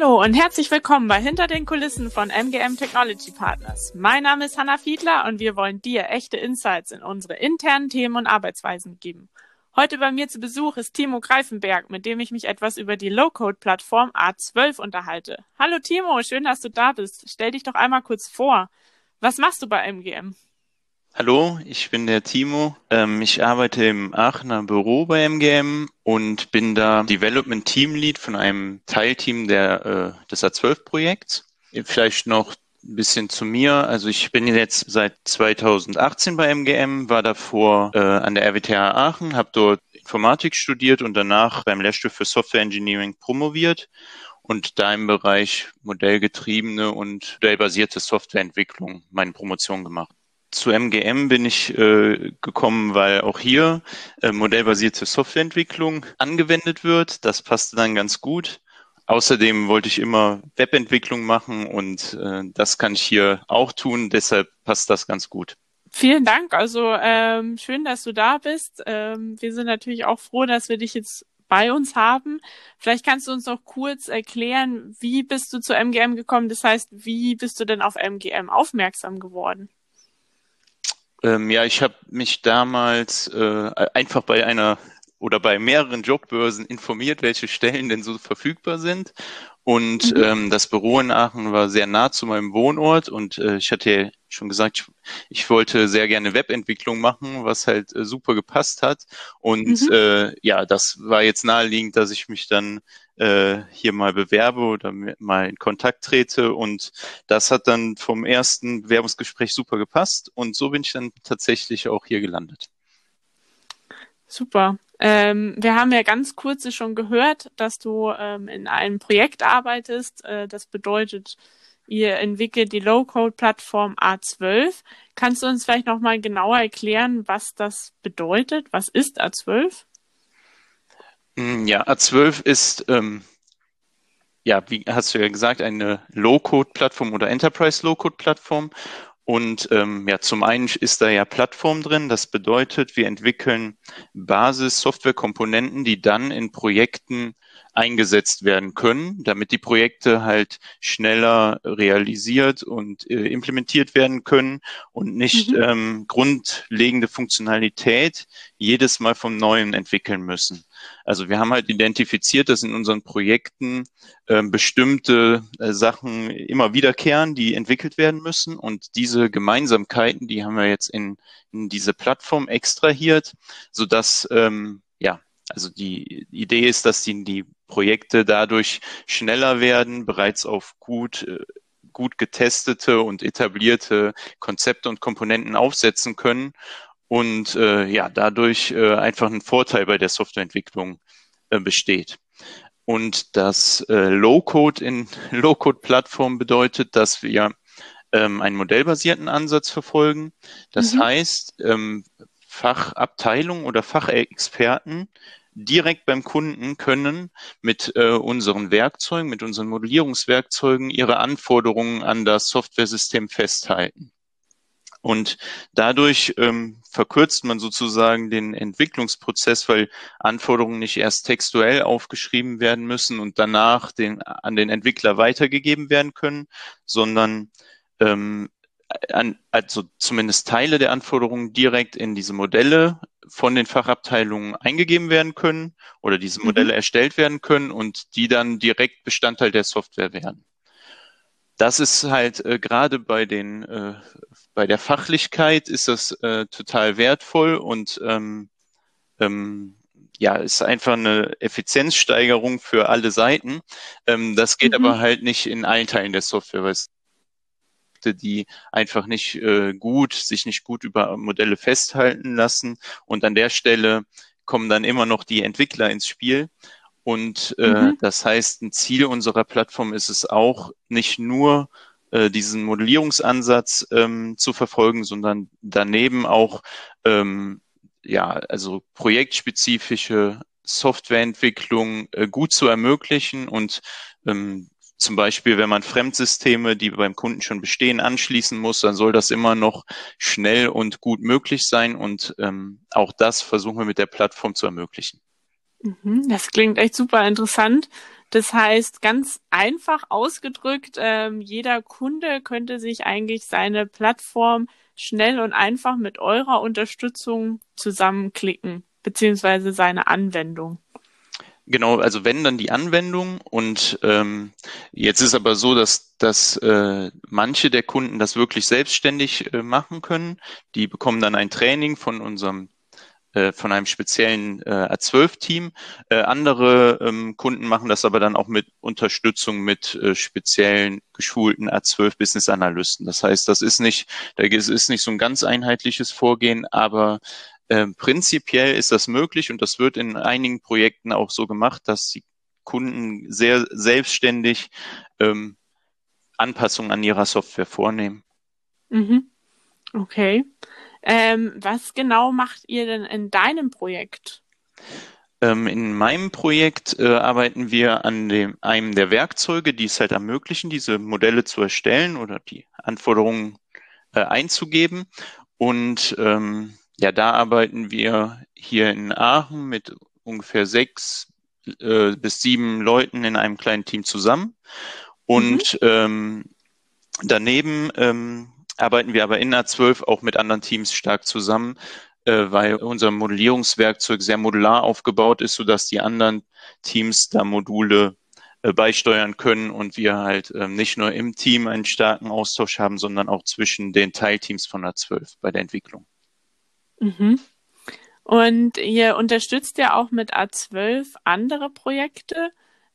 Hallo und herzlich willkommen bei Hinter den Kulissen von MGM Technology Partners. Mein Name ist Hanna Fiedler und wir wollen dir echte Insights in unsere internen Themen und Arbeitsweisen geben. Heute bei mir zu Besuch ist Timo Greifenberg, mit dem ich mich etwas über die Low-Code-Plattform A12 unterhalte. Hallo Timo, schön, dass du da bist. Stell dich doch einmal kurz vor. Was machst du bei MGM? Hallo, ich bin der Timo. Ähm, ich arbeite im Aachener Büro bei MGM und bin da Development Team Lead von einem Teilteam der, äh, des A12-Projekts. Vielleicht noch ein bisschen zu mir. Also ich bin jetzt seit 2018 bei MGM, war davor äh, an der RWTH Aachen, habe dort Informatik studiert und danach beim Lehrstuhl für Software Engineering promoviert und da im Bereich modellgetriebene und modellbasierte Softwareentwicklung meine Promotion gemacht zu MGM bin ich äh, gekommen, weil auch hier äh, modellbasierte Softwareentwicklung angewendet wird. Das passte dann ganz gut. Außerdem wollte ich immer Webentwicklung machen und äh, das kann ich hier auch tun. Deshalb passt das ganz gut. Vielen Dank. Also ähm, schön, dass du da bist. Ähm, wir sind natürlich auch froh, dass wir dich jetzt bei uns haben. Vielleicht kannst du uns noch kurz erklären, wie bist du zu MGM gekommen? Das heißt, wie bist du denn auf MGM aufmerksam geworden? Ähm, ja, ich habe mich damals äh, einfach bei einer oder bei mehreren Jobbörsen informiert, welche Stellen denn so verfügbar sind. Und mhm. ähm, das Büro in Aachen war sehr nah zu meinem Wohnort und äh, ich hatte ja schon gesagt, ich, ich, wollte sehr gerne Webentwicklung machen, was halt äh, super gepasst hat. Und mhm. äh, ja, das war jetzt naheliegend, dass ich mich dann äh, hier mal bewerbe oder mal in Kontakt trete. Und das hat dann vom ersten Bewerbungsgespräch super gepasst. Und so bin ich dann tatsächlich auch hier gelandet. Super. Ähm, wir haben ja ganz kurz schon gehört, dass du ähm, in einem Projekt arbeitest. Äh, das bedeutet, ihr entwickelt die Low-Code-Plattform A12. Kannst du uns vielleicht nochmal genauer erklären, was das bedeutet? Was ist A12? Mm, ja, A12 ist, ähm, ja, wie hast du ja gesagt, eine Low-Code-Plattform oder Enterprise-Low-Code-Plattform. Und ähm, ja, zum einen ist da ja Plattform drin. Das bedeutet, wir entwickeln Basis-Software-Komponenten, die dann in Projekten eingesetzt werden können, damit die Projekte halt schneller realisiert und äh, implementiert werden können und nicht mhm. ähm, grundlegende Funktionalität jedes Mal vom Neuen entwickeln müssen. Also wir haben halt identifiziert, dass in unseren Projekten äh, bestimmte äh, Sachen immer wiederkehren, die entwickelt werden müssen und diese Gemeinsamkeiten, die haben wir jetzt in, in diese Plattform extrahiert, so dass ähm, ja also die Idee ist, dass die, die Projekte dadurch schneller werden, bereits auf gut, äh, gut getestete und etablierte Konzepte und Komponenten aufsetzen können und äh, ja, dadurch äh, einfach ein Vorteil bei der Softwareentwicklung äh, besteht. Und das äh, Low-Code in Low-Code-Plattform bedeutet, dass wir ähm, einen modellbasierten Ansatz verfolgen. Das mhm. heißt, ähm, Fachabteilungen oder Fachexperten direkt beim Kunden können mit äh, unseren Werkzeugen, mit unseren Modellierungswerkzeugen ihre Anforderungen an das Softwaresystem festhalten. Und dadurch ähm, verkürzt man sozusagen den Entwicklungsprozess, weil Anforderungen nicht erst textuell aufgeschrieben werden müssen und danach den, an den Entwickler weitergegeben werden können, sondern ähm, an, also zumindest Teile der Anforderungen direkt in diese Modelle von den Fachabteilungen eingegeben werden können oder diese Modelle mhm. erstellt werden können und die dann direkt Bestandteil der Software werden. Das ist halt äh, gerade bei den äh, bei der Fachlichkeit ist das äh, total wertvoll und ähm, ähm, ja, ist einfach eine Effizienzsteigerung für alle Seiten. Ähm, das geht mhm. aber halt nicht in allen Teilen der Software, weil es die einfach nicht äh, gut, sich nicht gut über Modelle festhalten lassen. Und an der Stelle kommen dann immer noch die Entwickler ins Spiel. Und äh, mhm. das heißt, ein Ziel unserer Plattform ist es auch, nicht nur äh, diesen Modellierungsansatz ähm, zu verfolgen, sondern daneben auch ähm, ja, also projektspezifische Softwareentwicklung äh, gut zu ermöglichen und ähm, zum Beispiel, wenn man Fremdsysteme, die beim Kunden schon bestehen, anschließen muss, dann soll das immer noch schnell und gut möglich sein. Und ähm, auch das versuchen wir mit der Plattform zu ermöglichen. Mhm, das klingt echt super interessant. Das heißt, ganz einfach ausgedrückt, ähm, jeder Kunde könnte sich eigentlich seine Plattform schnell und einfach mit eurer Unterstützung zusammenklicken, beziehungsweise seine Anwendung. Genau, also wenn dann die Anwendung und ähm, jetzt ist aber so, dass, dass äh, manche der Kunden das wirklich selbstständig äh, machen können. Die bekommen dann ein Training von unserem äh, von einem speziellen äh, A12-Team. Äh, andere ähm, Kunden machen das aber dann auch mit Unterstützung mit äh, speziellen geschulten A12-Business-Analysten. Das heißt, das ist nicht, da ist nicht so ein ganz einheitliches Vorgehen, aber ähm, prinzipiell ist das möglich und das wird in einigen Projekten auch so gemacht, dass die Kunden sehr selbstständig ähm, Anpassungen an ihrer Software vornehmen. Mhm. Okay. Ähm, was genau macht ihr denn in deinem Projekt? Ähm, in meinem Projekt äh, arbeiten wir an dem, einem der Werkzeuge, die es halt ermöglichen, diese Modelle zu erstellen oder die Anforderungen äh, einzugeben. Und ähm, ja, da arbeiten wir hier in Aachen mit ungefähr sechs äh, bis sieben Leuten in einem kleinen Team zusammen. Und mhm. ähm, daneben ähm, arbeiten wir aber in A12 auch mit anderen Teams stark zusammen, äh, weil unser Modellierungswerkzeug sehr modular aufgebaut ist, sodass die anderen Teams da Module äh, beisteuern können und wir halt äh, nicht nur im Team einen starken Austausch haben, sondern auch zwischen den Teilteams von A12 bei der Entwicklung. Mhm. Und ihr unterstützt ja auch mit A12 andere Projekte,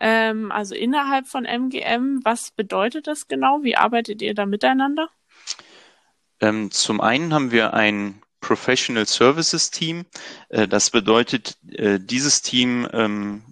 ähm, also innerhalb von MGM. Was bedeutet das genau? Wie arbeitet ihr da miteinander? Ähm, zum einen haben wir ein Professional Services Team. Äh, das bedeutet, äh, dieses Team ähm,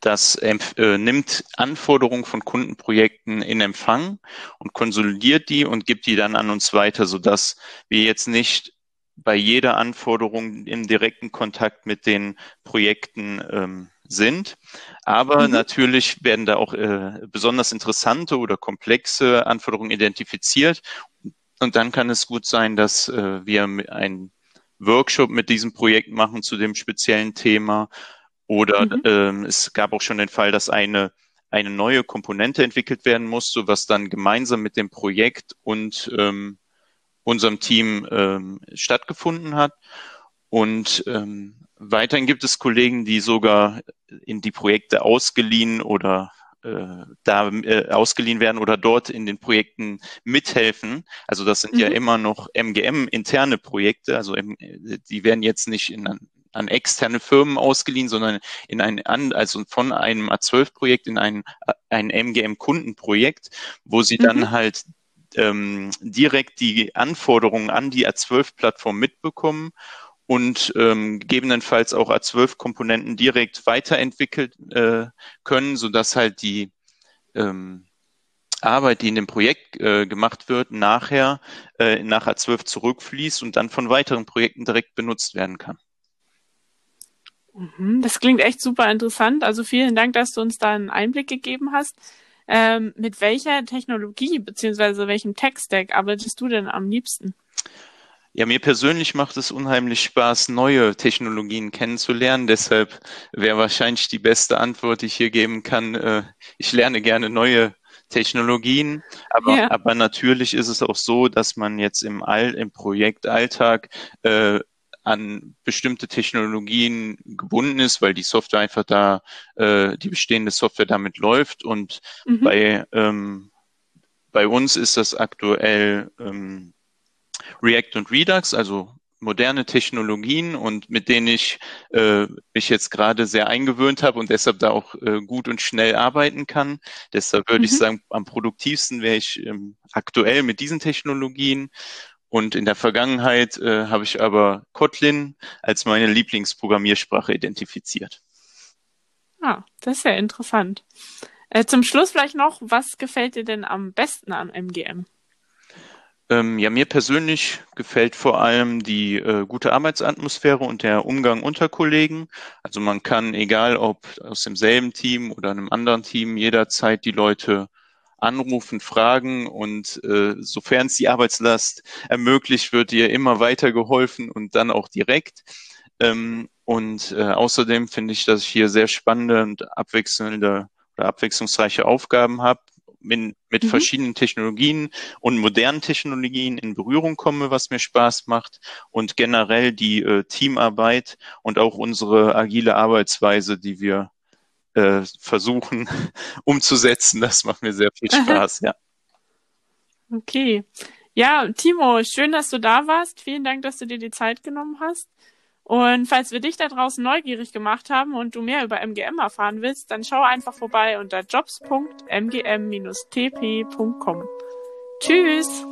das äh, nimmt Anforderungen von Kundenprojekten in Empfang und konsolidiert die und gibt die dann an uns weiter, sodass wir jetzt nicht bei jeder Anforderung im direkten Kontakt mit den Projekten ähm, sind. Aber mhm. natürlich werden da auch äh, besonders interessante oder komplexe Anforderungen identifiziert. Und dann kann es gut sein, dass äh, wir einen Workshop mit diesem Projekt machen zu dem speziellen Thema. Oder mhm. ähm, es gab auch schon den Fall, dass eine eine neue Komponente entwickelt werden musste, was dann gemeinsam mit dem Projekt und ähm, unserem Team ähm, stattgefunden hat. Und ähm, weiterhin gibt es Kollegen, die sogar in die Projekte ausgeliehen oder äh, da äh, ausgeliehen werden oder dort in den Projekten mithelfen. Also das sind mhm. ja immer noch MGM-interne Projekte. Also im, die werden jetzt nicht in, an externe Firmen ausgeliehen, sondern in ein, also von einem A12-Projekt in ein, ein MGM-Kundenprojekt, wo sie mhm. dann halt ähm, direkt die Anforderungen an die A12-Plattform mitbekommen und ähm, gegebenenfalls auch A12-Komponenten direkt weiterentwickelt äh, können, sodass halt die ähm, Arbeit, die in dem Projekt äh, gemacht wird, nachher äh, nach A12 zurückfließt und dann von weiteren Projekten direkt benutzt werden kann. Mhm, das klingt echt super interessant. Also vielen Dank, dass du uns da einen Einblick gegeben hast. Ähm, mit welcher Technologie beziehungsweise welchem Tech-Stack arbeitest du denn am liebsten? Ja, mir persönlich macht es unheimlich Spaß, neue Technologien kennenzulernen. Deshalb wäre wahrscheinlich die beste Antwort, die ich hier geben kann. Äh, ich lerne gerne neue Technologien, aber, ja. aber natürlich ist es auch so, dass man jetzt im All, im Projektalltag äh, an bestimmte Technologien gebunden ist, weil die Software einfach da, äh, die bestehende Software damit läuft. Und mhm. bei, ähm, bei uns ist das aktuell ähm, React und Redux, also moderne Technologien und mit denen ich äh, mich jetzt gerade sehr eingewöhnt habe und deshalb da auch äh, gut und schnell arbeiten kann. Deshalb würde mhm. ich sagen, am produktivsten wäre ich ähm, aktuell mit diesen Technologien und in der Vergangenheit äh, habe ich aber Kotlin als meine Lieblingsprogrammiersprache identifiziert. Ah, das ist ja interessant. Äh, zum Schluss vielleicht noch, was gefällt dir denn am besten am MGM? Ähm, ja, mir persönlich gefällt vor allem die äh, gute Arbeitsatmosphäre und der Umgang unter Kollegen. Also man kann, egal ob aus demselben Team oder einem anderen Team, jederzeit die Leute anrufen, fragen und äh, sofern es die Arbeitslast ermöglicht, wird ihr immer weiter geholfen und dann auch direkt. Ähm, Und äh, außerdem finde ich, dass ich hier sehr spannende und abwechselnde oder abwechslungsreiche Aufgaben habe, mit, mit mhm. verschiedenen Technologien und modernen Technologien in Berührung komme, was mir Spaß macht und generell die äh, Teamarbeit und auch unsere agile Arbeitsweise, die wir äh, versuchen umzusetzen, das macht mir sehr viel Spaß, ja. Okay. Ja, Timo, schön, dass du da warst. Vielen Dank, dass du dir die Zeit genommen hast. Und falls wir dich da draußen neugierig gemacht haben und du mehr über MGM erfahren willst, dann schau einfach vorbei unter jobs.mgm-tp.com. Tschüss!